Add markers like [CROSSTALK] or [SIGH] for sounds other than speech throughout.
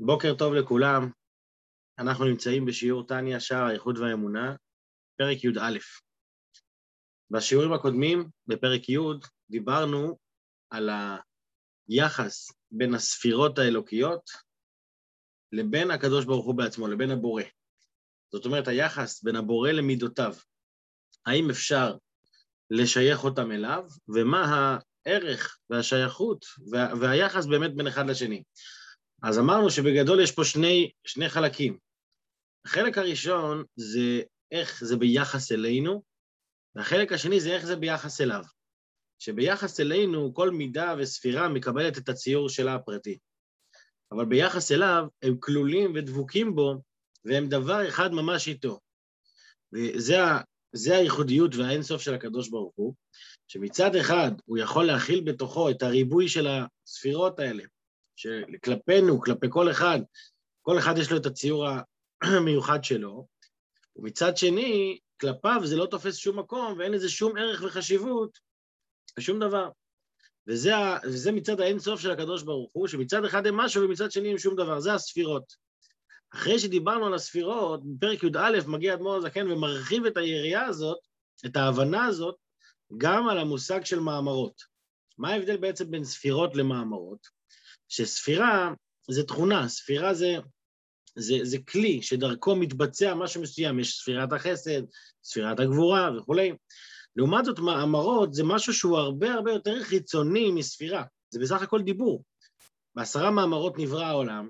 בוקר טוב לכולם, אנחנו נמצאים בשיעור טניה, שער האיחוד והאמונה, פרק י"א. בשיעורים הקודמים, בפרק י', דיברנו על היחס בין הספירות האלוקיות לבין הקדוש ברוך הוא בעצמו, לבין הבורא. זאת אומרת, היחס בין הבורא למידותיו. האם אפשר לשייך אותם אליו, ומה הערך והשייכות וה, והיחס באמת בין אחד לשני. אז אמרנו שבגדול יש פה שני, שני חלקים. החלק הראשון זה איך זה ביחס אלינו, והחלק השני זה איך זה ביחס אליו. שביחס אלינו כל מידה וספירה מקבלת את הציור שלה הפרטי. אבל ביחס אליו הם כלולים ודבוקים בו, והם דבר אחד ממש איתו. וזה הייחודיות והאינסוף של הקדוש ברוך הוא, שמצד אחד הוא יכול להכיל בתוכו את הריבוי של הספירות האלה, שכלפינו, כלפי כל אחד, כל אחד יש לו את הציור המיוחד שלו, ומצד שני, כלפיו זה לא תופס שום מקום ואין לזה שום ערך וחשיבות ושום דבר. וזה, וזה מצד האינסוף של הקדוש ברוך הוא, שמצד אחד הם משהו ומצד שני הם שום דבר, זה הספירות. אחרי שדיברנו על הספירות, בפרק י"א מגיע אדמו"ר הזקן ומרחיב את היריעה הזאת, את ההבנה הזאת, גם על המושג של מאמרות. מה ההבדל בעצם בין ספירות למאמרות? שספירה זה תכונה, ספירה זה, זה, זה כלי שדרכו מתבצע משהו מסוים, יש ספירת החסד, ספירת הגבורה וכולי. לעומת זאת, מאמרות זה משהו שהוא הרבה הרבה יותר חיצוני מספירה, זה בסך הכל דיבור. בעשרה מאמרות נברא העולם,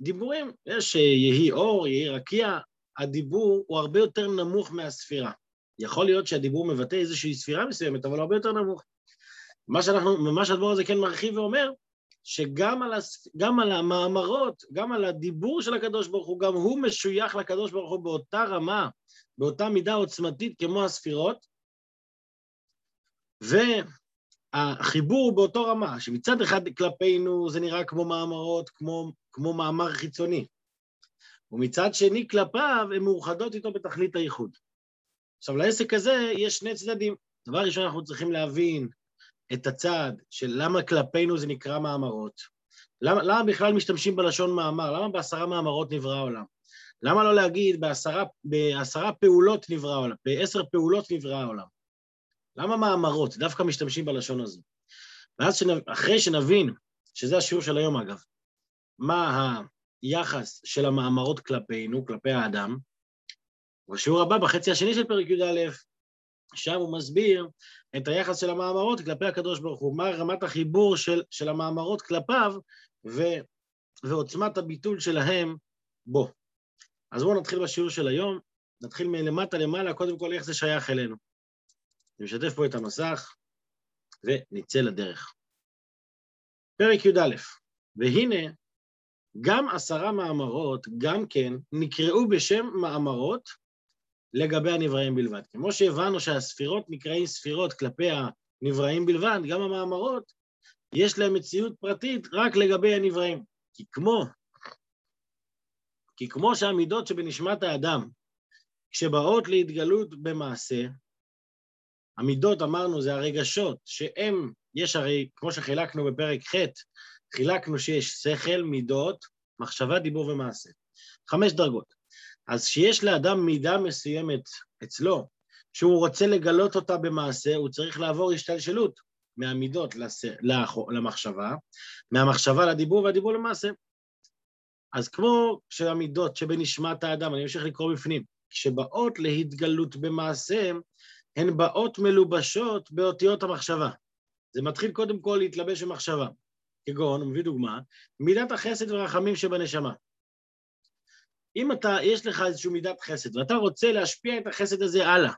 דיבורים, יש יהי אור, יהי רקיע, הדיבור הוא הרבה יותר נמוך מהספירה. יכול להיות שהדיבור מבטא איזושהי ספירה מסוימת, אבל הרבה יותר נמוך. מה שאנחנו, מה שהדבור הזה כן מרחיב ואומר, שגם על, הס, על המאמרות, גם על הדיבור של הקדוש ברוך הוא, גם הוא משוייך לקדוש ברוך הוא באותה רמה, באותה מידה עוצמתית כמו הספירות, והחיבור הוא באותו רמה, שמצד אחד כלפינו זה נראה כמו מאמרות, כמו, כמו מאמר חיצוני, ומצד שני כלפיו הן מאוחדות איתו בתכלית הייחוד. עכשיו, לעסק הזה יש שני צדדים. דבר ראשון, אנחנו צריכים להבין את הצד של למה כלפינו זה נקרא מאמרות. למה, למה בכלל משתמשים בלשון מאמר? למה בעשרה מאמרות נברא העולם? למה לא להגיד בעשרה, בעשרה פעולות נברא העולם, בעשר פעולות נברא העולם? למה מאמרות? דווקא משתמשים בלשון הזו. ואז שנב... אחרי שנבין, שזה השיעור של היום אגב, מה היחס של המאמרות כלפינו, כלפי האדם, בשיעור הבא, בחצי השני של פרק י"א, שם הוא מסביר את היחס של המאמרות כלפי הקדוש ברוך הוא, מה רמת החיבור של, של המאמרות כלפיו ו, ועוצמת הביטול שלהם בו. אז בואו נתחיל בשיעור של היום, נתחיל מלמטה למעלה, קודם כל איך זה שייך אלינו. אני משתף פה את המסך ונצא לדרך. פרק י"א, והנה גם עשרה מאמרות, גם כן, נקראו בשם מאמרות לגבי הנבראים בלבד. כמו שהבנו שהספירות נקראים ספירות כלפי הנבראים בלבד, גם המאמרות, יש להם מציאות פרטית רק לגבי הנבראים. כי כמו, כי כמו שהמידות שבנשמת האדם, כשבאות להתגלות במעשה, המידות, אמרנו, זה הרגשות, שהם, יש הרי, כמו שחילקנו בפרק ח', חילקנו שיש שכל, מידות, מחשבה, דיבור ומעשה. חמש דרגות. אז כשיש לאדם מידה מסוימת אצלו, שהוא רוצה לגלות אותה במעשה, הוא צריך לעבור השתלשלות מהמידות לס... למחשבה, מהמחשבה לדיבור והדיבור למעשה. אז כמו שהמידות שבנשמת האדם, אני אמשיך לקרוא בפנים, כשבאות להתגלות במעשה, הן באות מלובשות באותיות המחשבה. זה מתחיל קודם כל להתלבש במחשבה. כגון, הוא מביא דוגמה, מידת החסד והרחמים שבנשמה. אם אתה, יש לך איזושהי מידת חסד ואתה רוצה להשפיע את החסד הזה הלאה,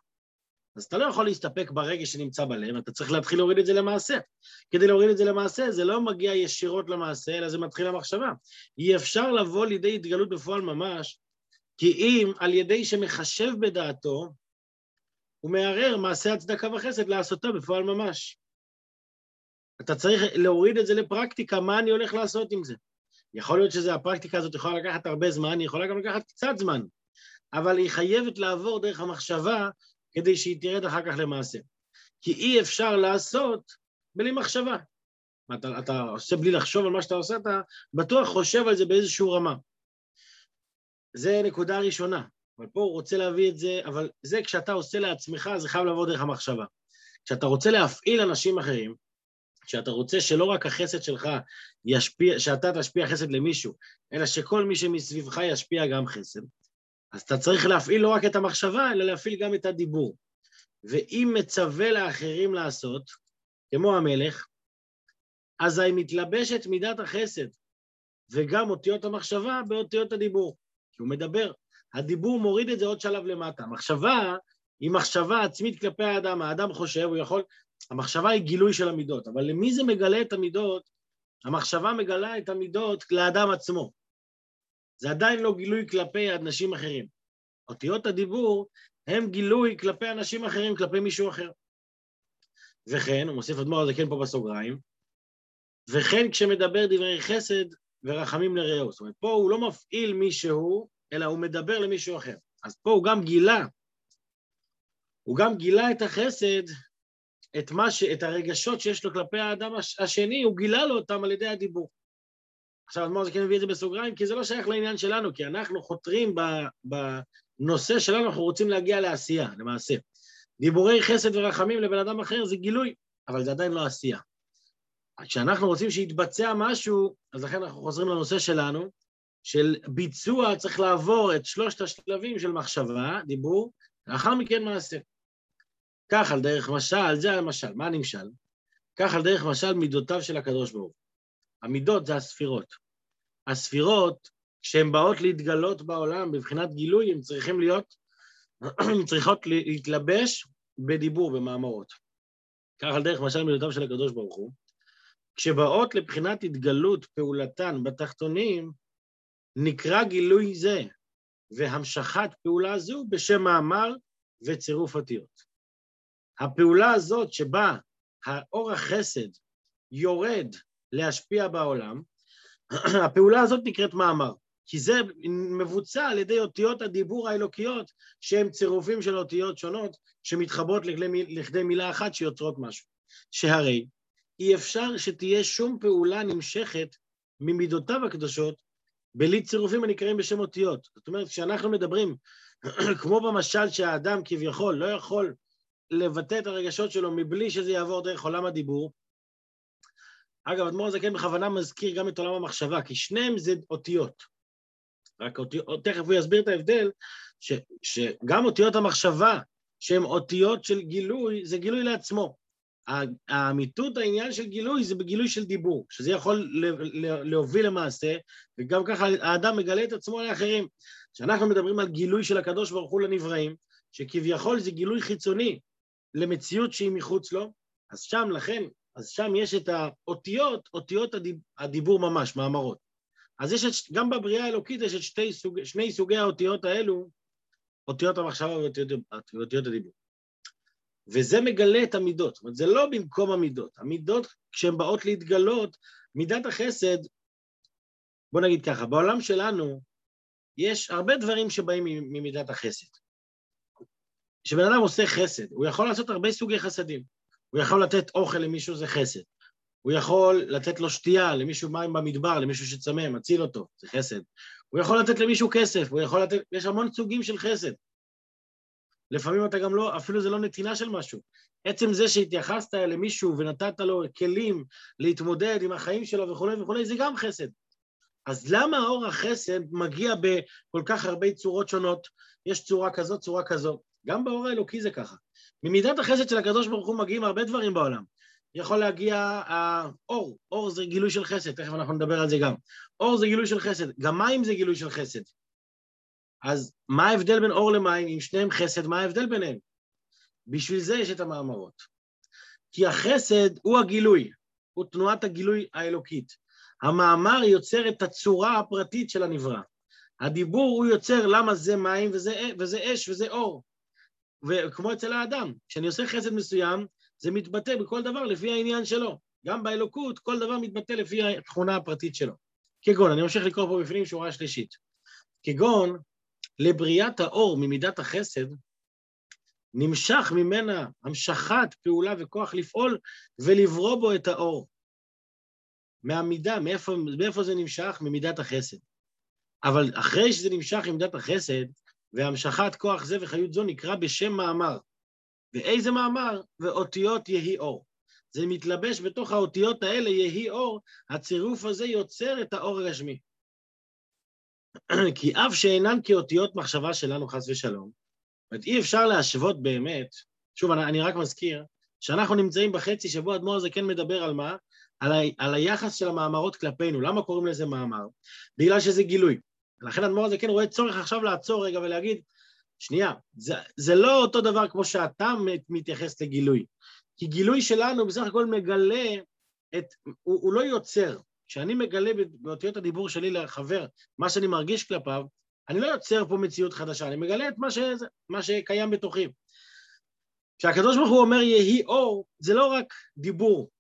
אז אתה לא יכול להסתפק ברגש שנמצא בלב, אתה צריך להתחיל להוריד את זה למעשה. כדי להוריד את זה למעשה, זה לא מגיע ישירות למעשה, אלא זה מתחיל למחשבה. אי אפשר לבוא לידי התגלות בפועל ממש, כי אם על ידי שמחשב בדעתו, הוא מערער מעשה הצדקה וחסד לעשותה בפועל ממש. אתה צריך להוריד את זה לפרקטיקה, מה אני הולך לעשות עם זה? יכול להיות שהפרקטיקה הזאת יכולה לקחת הרבה זמן, היא יכולה גם לקחת קצת זמן, אבל היא חייבת לעבור דרך המחשבה כדי שהיא תרד אחר כך למעשה. כי אי אפשר לעשות בלי מחשבה. אתה, אתה עושה בלי לחשוב על מה שאתה עושה, אתה בטוח חושב על זה באיזושהי רמה. זה נקודה ראשונה. אבל פה הוא רוצה להביא את זה, אבל זה כשאתה עושה לעצמך, זה חייב לעבור דרך המחשבה. כשאתה רוצה להפעיל אנשים אחרים, כשאתה רוצה שלא רק החסד שלך ישפיע, שאתה תשפיע חסד למישהו, אלא שכל מי שמסביבך ישפיע גם חסד, אז אתה צריך להפעיל לא רק את המחשבה, אלא להפעיל גם את הדיבור. ואם מצווה לאחרים לעשות, כמו המלך, אזי מתלבשת מידת החסד, וגם אותיות המחשבה באותיות הדיבור. כי הוא מדבר. הדיבור מוריד את זה עוד שלב למטה. המחשבה היא מחשבה עצמית כלפי האדם. האדם חושב, הוא יכול... המחשבה היא גילוי של המידות, אבל למי זה מגלה את המידות? המחשבה מגלה את המידות לאדם עצמו. זה עדיין לא גילוי כלפי אנשים אחרים. אותיות הדיבור הם גילוי כלפי אנשים אחרים, כלפי מישהו אחר. וכן, הוא מוסיף אדמו"ר הזה כן פה בסוגריים, וכן כשמדבר דברי חסד ורחמים לרעהו. זאת אומרת, פה הוא לא מפעיל מישהו, אלא הוא מדבר למישהו אחר. אז פה הוא גם גילה, הוא גם גילה את החסד, את, ש... את הרגשות שיש לו כלפי האדם השני, הוא גילה לו אותם על ידי הדיבור. עכשיו, אדמו"ר זה כן מביא את זה בסוגריים, כי זה לא שייך לעניין שלנו, כי אנחנו חותרים בנושא שלנו, אנחנו רוצים להגיע לעשייה, למעשה. דיבורי חסד ורחמים לבן אדם אחר זה גילוי, אבל זה עדיין לא עשייה. כשאנחנו רוצים שיתבצע משהו, אז לכן אנחנו חוזרים לנושא שלנו, של ביצוע צריך לעבור את שלושת השלבים של מחשבה, דיבור, לאחר מכן מעשה. כך על דרך משל, זה המשל, מה הנמשל? כך על דרך משל מידותיו של הקדוש ברוך הוא. המידות זה הספירות. הספירות, כשהן באות להתגלות בעולם בבחינת גילוי, הן צריכות להיות, [CLEARS THROAT] הן צריכות להתלבש בדיבור, במאמרות. כך על דרך משל מידותיו של הקדוש ברוך הוא. כשבאות לבחינת התגלות פעולתן בתחתונים, נקרא גילוי זה והמשכת פעולה זו בשם מאמר וצירוף אותיות. הפעולה הזאת שבה האור החסד יורד להשפיע בעולם, [CLEARS THROAT] הפעולה הזאת נקראת מאמר, כי זה מבוצע על ידי אותיות הדיבור האלוקיות שהן צירופים של אותיות שונות שמתחברות לכדי, לכדי מילה אחת שיוצרות משהו. שהרי אי אפשר שתהיה שום פעולה נמשכת ממידותיו הקדושות בלי צירופים הנקראים בשם אותיות. זאת אומרת, כשאנחנו מדברים, [CLEARS THROAT] כמו במשל שהאדם כביכול לא יכול לבטא את הרגשות שלו מבלי שזה יעבור דרך עולם הדיבור, אגב, אדמו"ר הזקן בכוונה מזכיר גם את עולם המחשבה, כי שניהם זה אותיות. רק אותיות, תכף הוא יסביר את ההבדל, ש, שגם אותיות המחשבה, שהן אותיות של גילוי, זה גילוי לעצמו. האמיתות העניין של גילוי זה בגילוי של דיבור, שזה יכול להוביל למעשה, וגם ככה האדם מגלה את עצמו לאחרים. כשאנחנו מדברים על גילוי של הקדוש ברוך הוא לנבראים, שכביכול זה גילוי חיצוני למציאות שהיא מחוץ לו, אז שם, לכן, אז שם יש את האותיות, אותיות הדיב, הדיבור ממש, מאמרות. אז יש את, גם בבריאה האלוקית יש את שתי סוג, שני סוגי האותיות האלו, אותיות המחשבה ואותיות הדיבור. וזה מגלה את המידות, זאת אומרת, זה לא במקום המידות. המידות, כשהן באות להתגלות, מידת החסד, בוא נגיד ככה, בעולם שלנו יש הרבה דברים שבאים ממידת החסד. כשבן אדם עושה חסד, הוא יכול לעשות הרבה סוגי חסדים. הוא יכול לתת אוכל למישהו, זה חסד. הוא יכול לתת לו שתייה, למישהו מים במדבר, למישהו שצמא, מציל אותו, זה חסד. הוא יכול לתת למישהו כסף, הוא יכול לתת... יש המון סוגים של חסד. לפעמים אתה גם לא, אפילו זה לא נתינה של משהו. עצם זה שהתייחסת למישהו ונתת לו כלים להתמודד עם החיים שלו וכולי וכולי, זה גם חסד. אז למה אור החסד מגיע בכל כך הרבה צורות שונות? יש צורה כזאת, צורה כזאת. גם באור האלוקי זה ככה. ממידת החסד של הקדוש ברוך הוא מגיעים הרבה דברים בעולם. יכול להגיע האור, אור זה גילוי של חסד, תכף אנחנו נדבר על זה גם. אור זה גילוי של חסד, גם מים זה גילוי של חסד. אז מה ההבדל בין אור למים? אם שניהם חסד, מה ההבדל ביניהם? בשביל זה יש את המאמרות. כי החסד הוא הגילוי, הוא תנועת הגילוי האלוקית. המאמר יוצר את הצורה הפרטית של הנברא. הדיבור הוא יוצר למה זה מים וזה, וזה אש וזה אור. וכמו אצל האדם, כשאני עושה חסד מסוים, זה מתבטא בכל דבר לפי העניין שלו. גם באלוקות, כל דבר מתבטא לפי התכונה הפרטית שלו. כגון, אני ממשיך לקרוא פה בפנים שורה שלישית. כגון, לבריאת האור ממידת החסד, נמשך ממנה המשכת פעולה וכוח לפעול ולברוא בו את האור. מהמידה, מאיפה, מאיפה זה נמשך? ממידת החסד. אבל אחרי שזה נמשך עם מידת החסד, והמשכת כוח זה וחיות זו נקרא בשם מאמר. ואיזה מאמר? ואותיות יהי אור. זה מתלבש בתוך האותיות האלה, יהי אור, הצירוף הזה יוצר את האור הגשמי. [CLEARS THROAT] כי אף שאינן כאותיות מחשבה שלנו, חס ושלום, זאת אי אפשר להשוות באמת, שוב, אני, אני רק מזכיר, שאנחנו נמצאים בחצי שבוע, האדמו"ר הזה כן מדבר על מה? על, ה, על היחס של המאמרות כלפינו. למה קוראים לזה מאמר? בגלל שזה גילוי. לכן האדמו"ר הזה כן רואה צורך עכשיו לעצור רגע ולהגיד, שנייה, זה, זה לא אותו דבר כמו שאתה מתייחס לגילוי. כי גילוי שלנו בסך הכל מגלה את, הוא, הוא לא יוצר. כשאני מגלה באותיות הדיבור שלי לחבר מה שאני מרגיש כלפיו, אני לא יוצר פה מציאות חדשה, אני מגלה את מה, ש... מה שקיים בתוכי. כשהקדוש ברוך הוא אומר יהי אור, זה לא רק דיבור,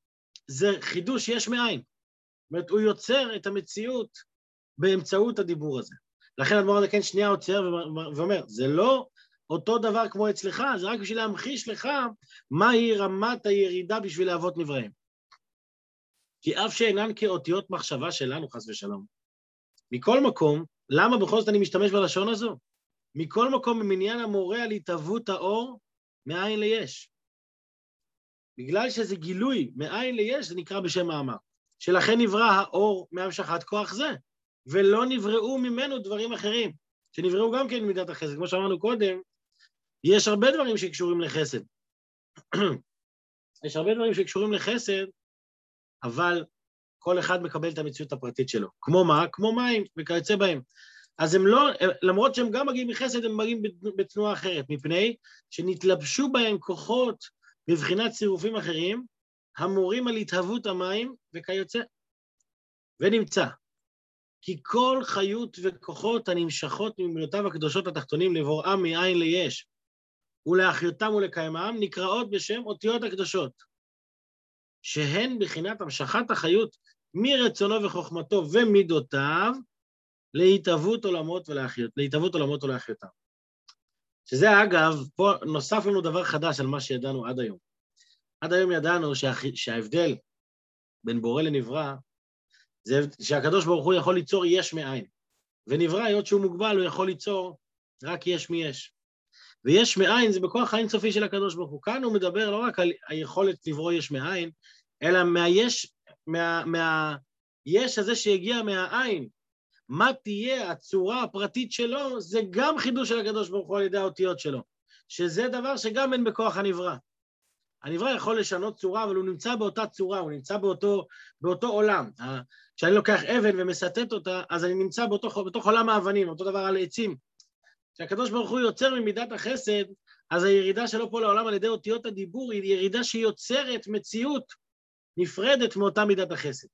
זה חידוש יש מאין. זאת אומרת, הוא יוצר את המציאות באמצעות הדיבור הזה. לכן אדמו"ר הזה כן שנייה עוצר ואומר, זה לא אותו דבר כמו אצלך, זה רק בשביל להמחיש לך מהי רמת הירידה בשביל להוות נבראים. כי אף שאינן כאותיות מחשבה שלנו, חס ושלום. מכל מקום, למה בכל זאת אני משתמש בלשון הזו? מכל מקום, במניין המורה על התהוות האור, מאין ליש. בגלל שזה גילוי מאין ליש, זה נקרא בשם מאמר. שלכן נברא האור מהמשכת כוח זה, ולא נבראו ממנו דברים אחרים, שנבראו גם כן מידת החסד. כמו שאמרנו קודם, יש הרבה דברים שקשורים לחסד. [CLEARS THROAT] יש הרבה דברים שקשורים לחסד, אבל כל אחד מקבל את המציאות הפרטית שלו. כמו מה? כמו מים וכיוצא בהם. אז הם לא, למרות שהם גם מגיעים מחסד, הם מגיעים בתנועה אחרת, מפני שנתלבשו בהם כוחות בבחינת צירופים אחרים, המורים על התהוות המים וכיוצא. ונמצא, כי כל חיות וכוחות הנמשכות ממילותיו הקדושות התחתונים לבוראם מאין ליש, ולהחיותם ולקיימם, נקראות בשם אותיות הקדושות, שהן בחינת המשכת החיות מרצונו וחוכמתו ומידותיו להתהוות עולמות ולהחיות, להתהוות עולמות ולהחיותם. שזה אגב, פה נוסף לנו דבר חדש על מה שידענו עד היום. עד היום ידענו שה, שההבדל בין בורא לנברא, זה שהקדוש ברוך הוא יכול ליצור יש מאין. ונברא, היות שהוא מוגבל, הוא יכול ליצור רק יש מיש. ויש מאין זה בכוח האינסופי של הקדוש ברוך הוא. כאן הוא מדבר לא רק על היכולת לברוא יש מאין, אלא מהיש, מה, מה, יש הזה שהגיע מהעין. מה תהיה הצורה הפרטית שלו, זה גם חידוש של הקדוש ברוך הוא על ידי האותיות שלו, שזה דבר שגם אין בכוח הנברא. הנברא יכול לשנות צורה, אבל הוא נמצא באותה צורה, הוא נמצא באותו, באותו עולם. כשאני לוקח אבן ומסטט אותה, אז אני נמצא באותו, בתוך עולם האבנים, אותו דבר על עצים. כשהקדוש ברוך הוא יוצר ממידת החסד, אז הירידה שלו פה לעולם על ידי אותיות הדיבור היא ירידה שיוצרת מציאות נפרדת מאותה מידת החסד.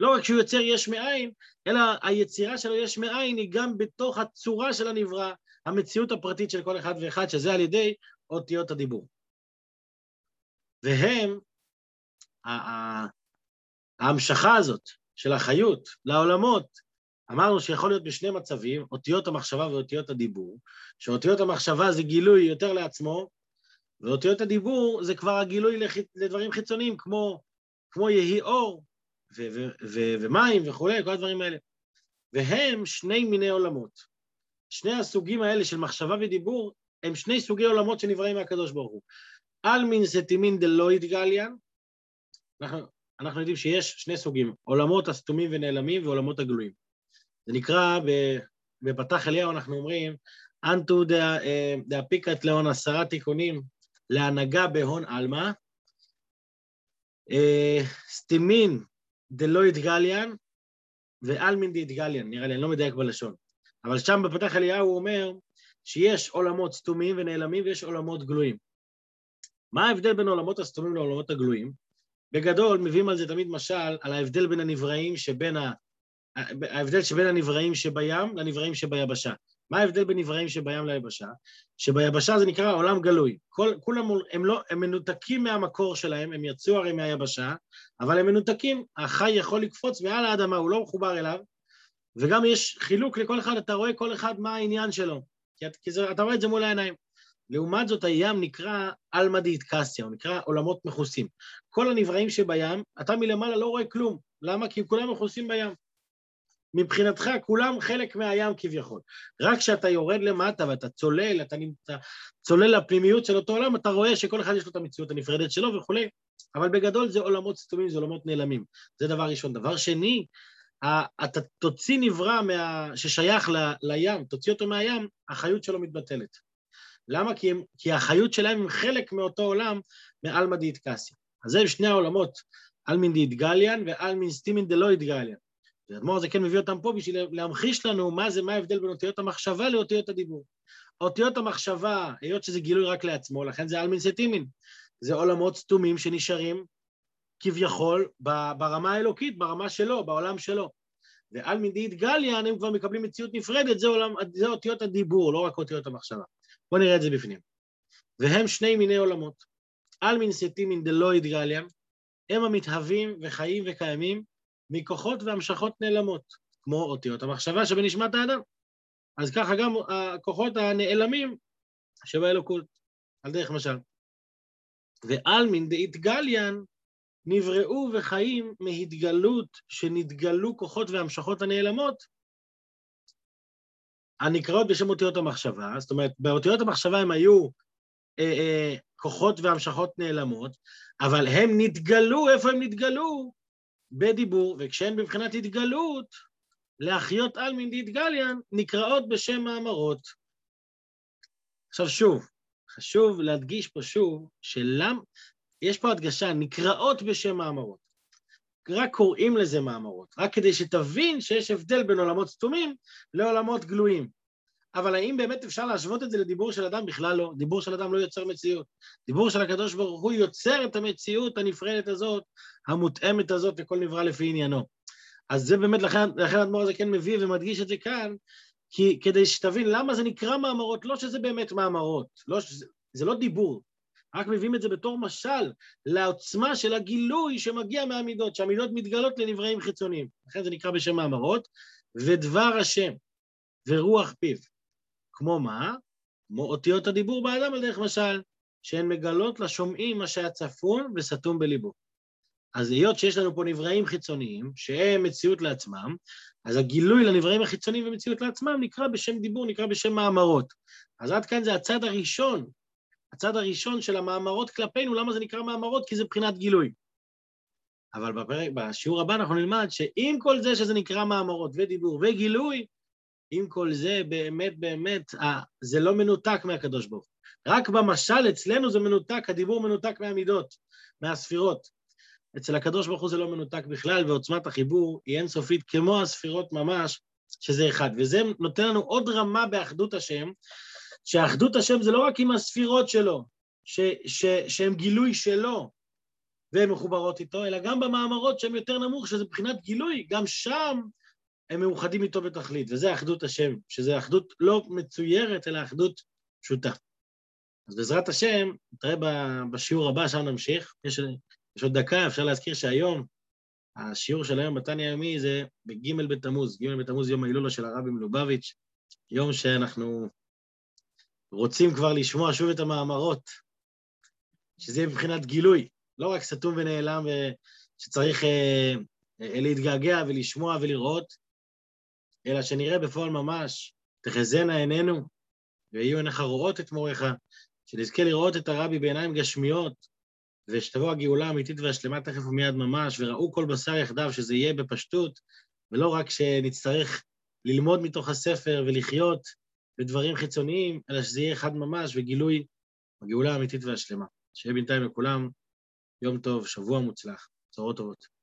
לא רק שהוא יוצר יש מאין, אלא היצירה שלו יש מאין היא גם בתוך הצורה של הנברא, המציאות הפרטית של כל אחד ואחד, שזה על ידי אותיות הדיבור. והם, ההמשכה הזאת של החיות לעולמות, אמרנו שיכול להיות בשני מצבים, אותיות המחשבה ואותיות הדיבור, שאותיות המחשבה זה גילוי יותר לעצמו, ואותיות הדיבור זה כבר הגילוי לדברים חיצוניים, כמו, כמו יהי אור ומים וכולי, כל הדברים האלה. והם שני מיני עולמות. שני הסוגים האלה של מחשבה ודיבור הם שני סוגי עולמות שנבראים מהקדוש ברוך הוא. על מין סטימין דלא יתגליין, אנחנו, אנחנו יודעים שיש שני סוגים, עולמות הסתומים ונעלמים ועולמות הגלויים. זה נקרא, בפתח אליהו אנחנו אומרים, אנטו דאפיקת להון עשרה תיקונים להנהגה בהון עלמא, אה, סטימין דלא יתגליין ואלמין דאיתגליין, נראה לי, אני לא מדייק בלשון. אבל שם בפתח אליהו הוא אומר שיש עולמות סתומים ונעלמים ויש עולמות גלויים. מה ההבדל בין עולמות הסתומים לעולמות הגלויים? בגדול, מביאים על זה תמיד משל, על ההבדל בין הנבראים שבין ה... ההבדל שבין הנבראים שבים לנבראים שביבשה. מה ההבדל בין נבראים שבים ליבשה? שביבשה זה נקרא עולם גלוי. כל, כולם הם, לא, הם מנותקים מהמקור שלהם, הם יצאו הרי מהיבשה, אבל הם מנותקים, החי יכול לקפוץ מעל האדמה, הוא לא מחובר אליו, וגם יש חילוק לכל אחד, אתה רואה כל אחד מה העניין שלו, כי, כי זה, אתה רואה את זה מול העיניים. לעומת זאת, הים נקרא עלמא דאיטקסיה, הוא נקרא עולמות מכוסים. כל הנבראים שבים, אתה מלמעלה לא רואה כלום, למה? כי כולם מכוסים בים. מבחינתך כולם חלק מהים כביכול. רק כשאתה יורד למטה ואתה צולל, אתה נמצא, צולל לפנימיות של אותו עולם, אתה רואה שכל אחד יש לו את המציאות הנפרדת שלו וכולי, אבל בגדול זה עולמות סתומים, זה עולמות נעלמים. זה דבר ראשון. דבר שני, אתה תוציא נברא מה... ששייך ל... לים, תוציא אותו מהים, החיות שלו מתבטלת. למה? כי, הם... כי החיות שלהם הם חלק מאותו עולם מעלמא דיתקסי. אז זה שני העולמות, אלמין דיתגליאן ואלמין סטימין דלא יתגליאן. האדמו"ר הזה כן מביא אותם פה בשביל להמחיש לנו מה זה, מה ההבדל בין אותיות המחשבה לאותיות הדיבור. אותיות המחשבה, היות שזה גילוי רק לעצמו, לכן זה אלמין סטימין. זה עולמות סתומים שנשארים כביכול ברמה האלוקית, ברמה שלו, בעולם שלו. ועל מדעית גליאן הם כבר מקבלים מציאות נפרדת, זה, עולם, זה אותיות הדיבור, לא רק אותיות המחשבה. בואו נראה את זה בפנים. והם שני מיני עולמות. על מן סטימין דלא גליאן, הם המתהווים וחיים וקיימים מכוחות והמשכות נעלמות, כמו אותיות המחשבה שבנשמת האדם. אז ככה גם הכוחות הנעלמים שבאלוקות, על דרך משל. ועל מן דאית גליאן נבראו וחיים מהתגלות שנתגלו כוחות והמשכות הנעלמות, הנקראות בשם אותיות המחשבה, זאת אומרת, באותיות המחשבה הם היו אה, אה, כוחות והמשכות נעלמות, אבל הם נתגלו, איפה הם נתגלו? בדיבור, וכשהן בבחינת התגלות, להחיות על מן דתגליין, נקראות בשם מאמרות. עכשיו שוב, חשוב להדגיש פה שוב, שלם, יש פה הדגשה, נקראות בשם מאמרות. רק קוראים לזה מאמרות, רק כדי שתבין שיש הבדל בין עולמות סתומים לעולמות גלויים. אבל האם באמת אפשר להשוות את זה לדיבור של אדם? בכלל לא. דיבור של אדם לא יוצר מציאות. דיבור של הקדוש ברוך הוא יוצר את המציאות הנפרדת הזאת, המותאמת הזאת, וכל נברא לפי עניינו. אז זה באמת, לכן, לכן האדמו"ר הזה כן מביא ומדגיש את זה כאן, כי כדי שתבין למה זה נקרא מאמרות, לא שזה באמת מאמרות, לא, שזה, זה לא דיבור, רק מביאים את זה בתור משל לעוצמה של הגילוי שמגיע מהמידות, שהמידות מתגלות לנבראים חיצוניים. לכן זה נקרא בשם מאמרות, ודבר השם, ורוח פיו. כמו מה? כמו אותיות הדיבור באדם על דרך משל, שהן מגלות לשומעים מה שהיה צפון וסתום בליבו. אז היות שיש לנו פה נבראים חיצוניים, שהם מציאות לעצמם, אז הגילוי לנבראים החיצוניים ומציאות לעצמם נקרא בשם דיבור, נקרא בשם מאמרות. אז עד כאן זה הצד הראשון הצד הראשון של המאמרות כלפינו, למה זה נקרא מאמרות? כי זה מבחינת גילוי. אבל בפרק, בשיעור הבא אנחנו נלמד שעם כל זה שזה נקרא מאמרות ודיבור וגילוי, עם כל זה באמת באמת זה לא מנותק מהקדוש ברוך הוא. רק במשל אצלנו זה מנותק, הדיבור מנותק מהמידות, מהספירות. אצל הקדוש ברוך הוא זה לא מנותק בכלל, ועוצמת החיבור היא אינסופית כמו הספירות ממש, שזה אחד. וזה נותן לנו עוד רמה באחדות השם, שאחדות השם זה לא רק עם הספירות שלו, שהן גילוי שלו והן מחוברות איתו, אלא גם במאמרות שהן יותר נמוך, שזה מבחינת גילוי, גם שם הם מאוחדים איתו בתכלית, וזה אחדות השם, שזה אחדות לא מצוירת, אלא אחדות פשוטה. אז בעזרת השם, נתראה בשיעור הבא, שם נמשיך. יש, יש עוד דקה, אפשר להזכיר שהיום, השיעור של היום בתניא היומי זה בג' בתמוז, ג' בתמוז יום ההילולה של הרבי מלובביץ', יום שאנחנו רוצים כבר לשמוע שוב את המאמרות, שזה יהיה מבחינת גילוי, לא רק סתום ונעלם שצריך אה, אה, להתגעגע ולשמוע ולראות, אלא שנראה בפועל ממש, תחזינה עינינו ויהיו עיניך רואות את מורך, שנזכה לראות את הרבי בעיניים גשמיות, ושתבוא הגאולה האמיתית והשלמה תכף ומיד ממש, וראו כל בשר יחדיו, שזה יהיה בפשטות, ולא רק שנצטרך ללמוד מתוך הספר ולחיות בדברים חיצוניים, אלא שזה יהיה אחד ממש וגילוי הגאולה האמיתית והשלמה. שיהיה בינתיים לכולם יום טוב, שבוע מוצלח, צרות טובות.